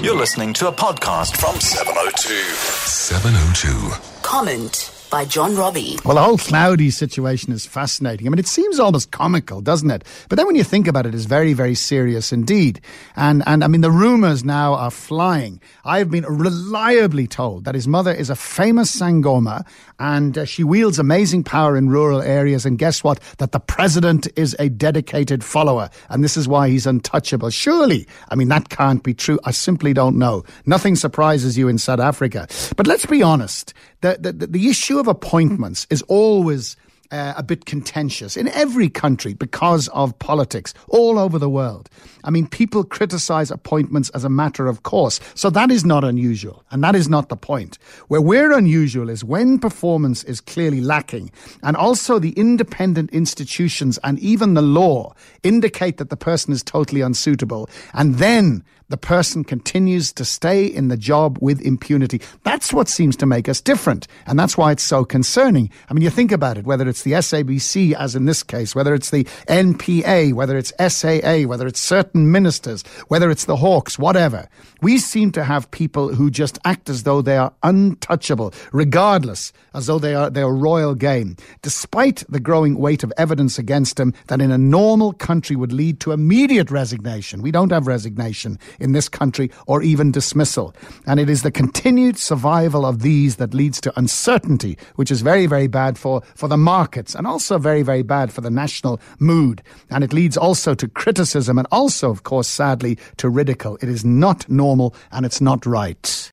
You're listening to a podcast from 702. 702. Comment by John Robbie. Well, the whole Hlaudi situation is fascinating. I mean, it seems almost comical, doesn't it? But then when you think about it, it's very, very serious indeed. And, and I mean, the rumors now are flying. I've been reliably told that his mother is a famous Sangoma and uh, she wields amazing power in rural areas. And guess what? That the president is a dedicated follower. And this is why he's untouchable. Surely, I mean, that can't be true. I simply don't know. Nothing surprises you in South Africa. But let's be honest. The, the, the issue of appointments is always uh, a bit contentious in every country because of politics all over the world. I mean, people criticize appointments as a matter of course. So that is not unusual. And that is not the point. Where we're unusual is when performance is clearly lacking and also the independent institutions and even the law indicate that the person is totally unsuitable. And then the person continues to stay in the job with impunity. That's what seems to make us different. And that's why it's so concerning. I mean, you think about it, whether it's the SABC, as in this case, whether it's the NPA, whether it's SAA, whether it's certain ministers, whether it's the Hawks, whatever. We seem to have people who just act as though they are untouchable, regardless, as though they are, their royal game, despite the growing weight of evidence against them that in a normal country would lead to immediate resignation. We don't have resignation in this country or even dismissal. And it is the continued survival of these that leads to uncertainty, which is very, very bad for, for the markets and also very, very bad for the national mood. And it leads also to criticism and also, of course, sadly, to ridicule. It is not normal and it's not right.